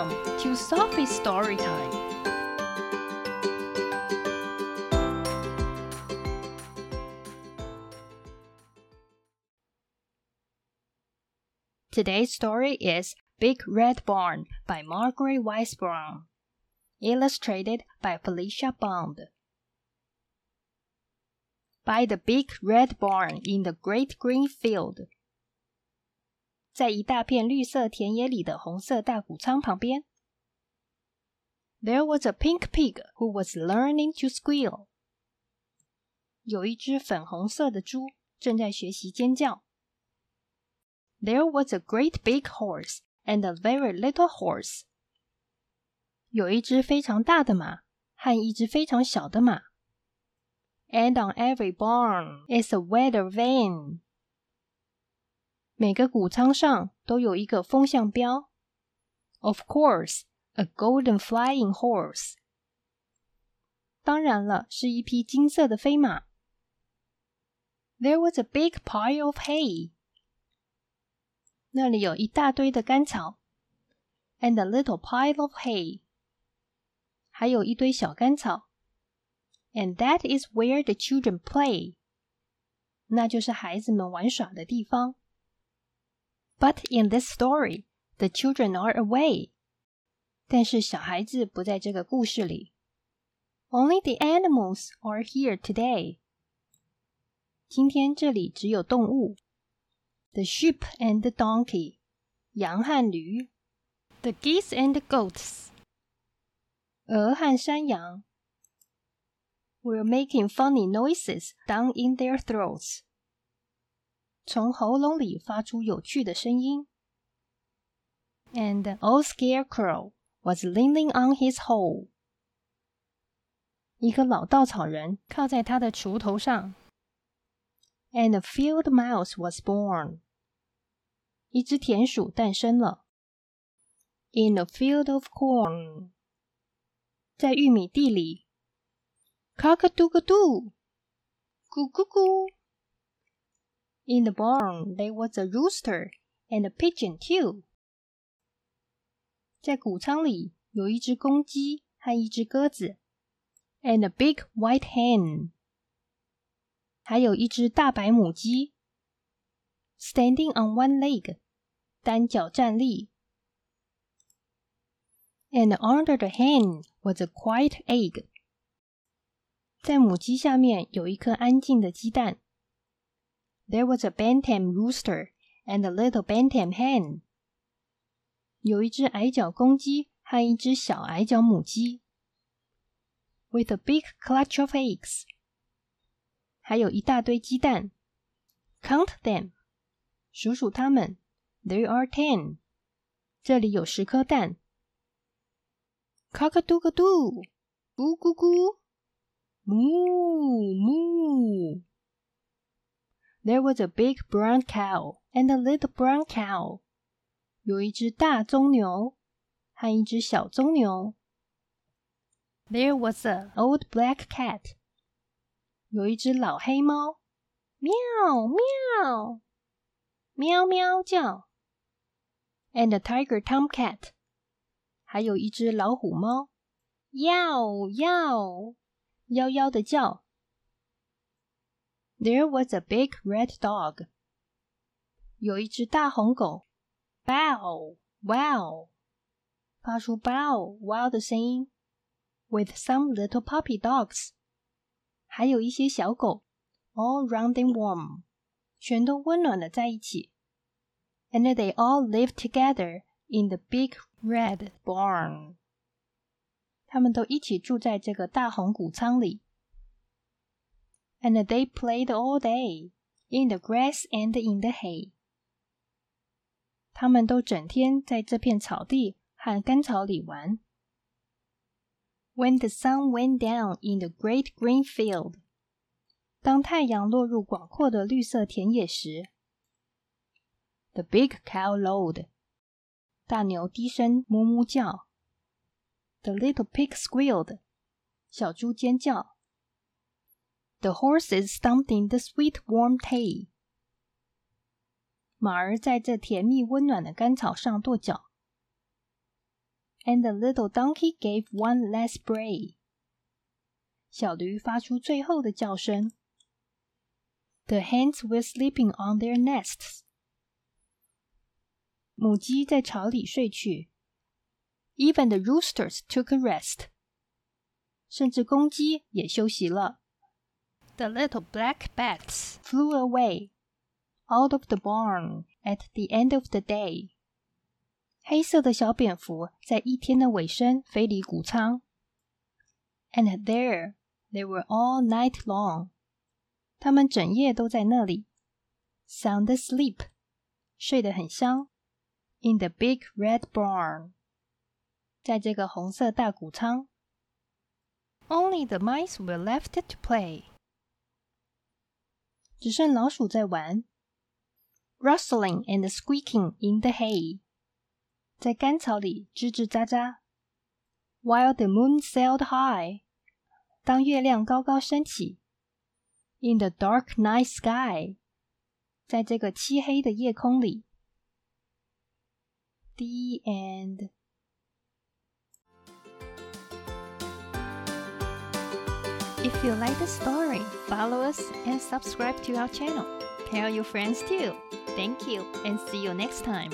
Welcome to Sophie's Story Time. Today's story is Big Red Barn by Margaret Wise Brown, illustrated by Felicia Bond. By the big red barn in the great green field. 在一大片绿色田野里的红色大谷仓旁边，There was a pink pig who was learning to squeal。有一只粉红色的猪正在学习尖叫。There was a great big horse and a very little horse。有一只非常大的马和一只非常小的马。And on every barn is a weather vane。 每个谷仓上都有一个风向标。Of course, a golden flying horse。当然了，是一匹金色的飞马。There was a big pile of hay。那里有一大堆的干草。And a little pile of hay。还有一堆小干草。And that is where the children play。那就是孩子们玩耍的地方。 But in this story, the children are away. 但是小孩子不在这个故事里。Only the animals are here today. 今天这里只有动物。The sheep and the donkey. 羊和驴。The geese and the goats. 鹅和山羊。Were making funny noises down in their throats. 从喉咙里发出有趣的声音。And old Scarecrow was leaning on his hoe。一个老稻草人靠在他的锄头上。And a field mouse was born。一只田鼠诞生了。In a field of corn。在玉米地里。Cock a doodle doo。咕咕咕。In the barn there was a rooster and a pigeon too. 在谷仓里有一只公鸡和一只鸽子，and a big white hen，还有一只大白母鸡，standing on one leg，单脚站立。And under the hen was a quiet egg，在母鸡下面有一颗安静的鸡蛋。 there was a bantam rooster and a little bantam hen. 有一只矮脚公鸡和一只小矮脚母鸡。With a big clutch of eggs. 还有一大堆鸡蛋。Count them. 数数它们。There are ten. 这里有十颗蛋。Cock a doodle doo. 咕咕咕。Moo moo. There was a big brown cow and a little brown cow. 有一只大棕牛和一只小棕牛。There was an old black cat. 有一只老黑猫，喵喵，喵喵叫。And a tiger tomcat. 还有一只老虎猫，要要，夭夭的叫。 there was a big red dog. 有一只大红狗，bow wow，发出 bow wow 的声音。With some little puppy dogs，还有一些小狗，all round and warm，全都温暖的在一起。And they all lived together in the big red barn。他们都一起住在这个大红谷仓里。 and they played all day in the grass and in the hay. 他们都整天在这片草地和干草里玩。When the sun went down in the great green field，当太阳落入广阔的绿色田野时，The big cow lowed，大牛低声哞哞叫；The little pig squealed，小猪尖叫。 the horses stomped in the sweet warm hay. 马儿在这甜蜜温暖的干草上跺脚。 and the little donkey gave one last bray. 小驴发出最后的叫声。The hens were sleeping on their nests. 母鸡在巢里睡去。Even the roosters took a rest. 甚至公鸡也休息了。 The little black bats flew away out of the barn at the end of the day. 黑色的小蝙蝠在一天的尾声飞离谷仓。And there they were all night long. 他们整夜都在那里，sound asleep，睡得很香。In the big red barn，在这个红色大谷仓。Only the mice were left to play， 只剩老鼠在玩。Rustling and squeaking in the hay，在干草里吱吱喳喳。While the moon sailed high，当月亮高高升起。In the dark night sky，在这个漆黑的夜空里。The end. If you like the story, follow us and subscribe to our channel. Tell your friends too. Thank you and see you next time.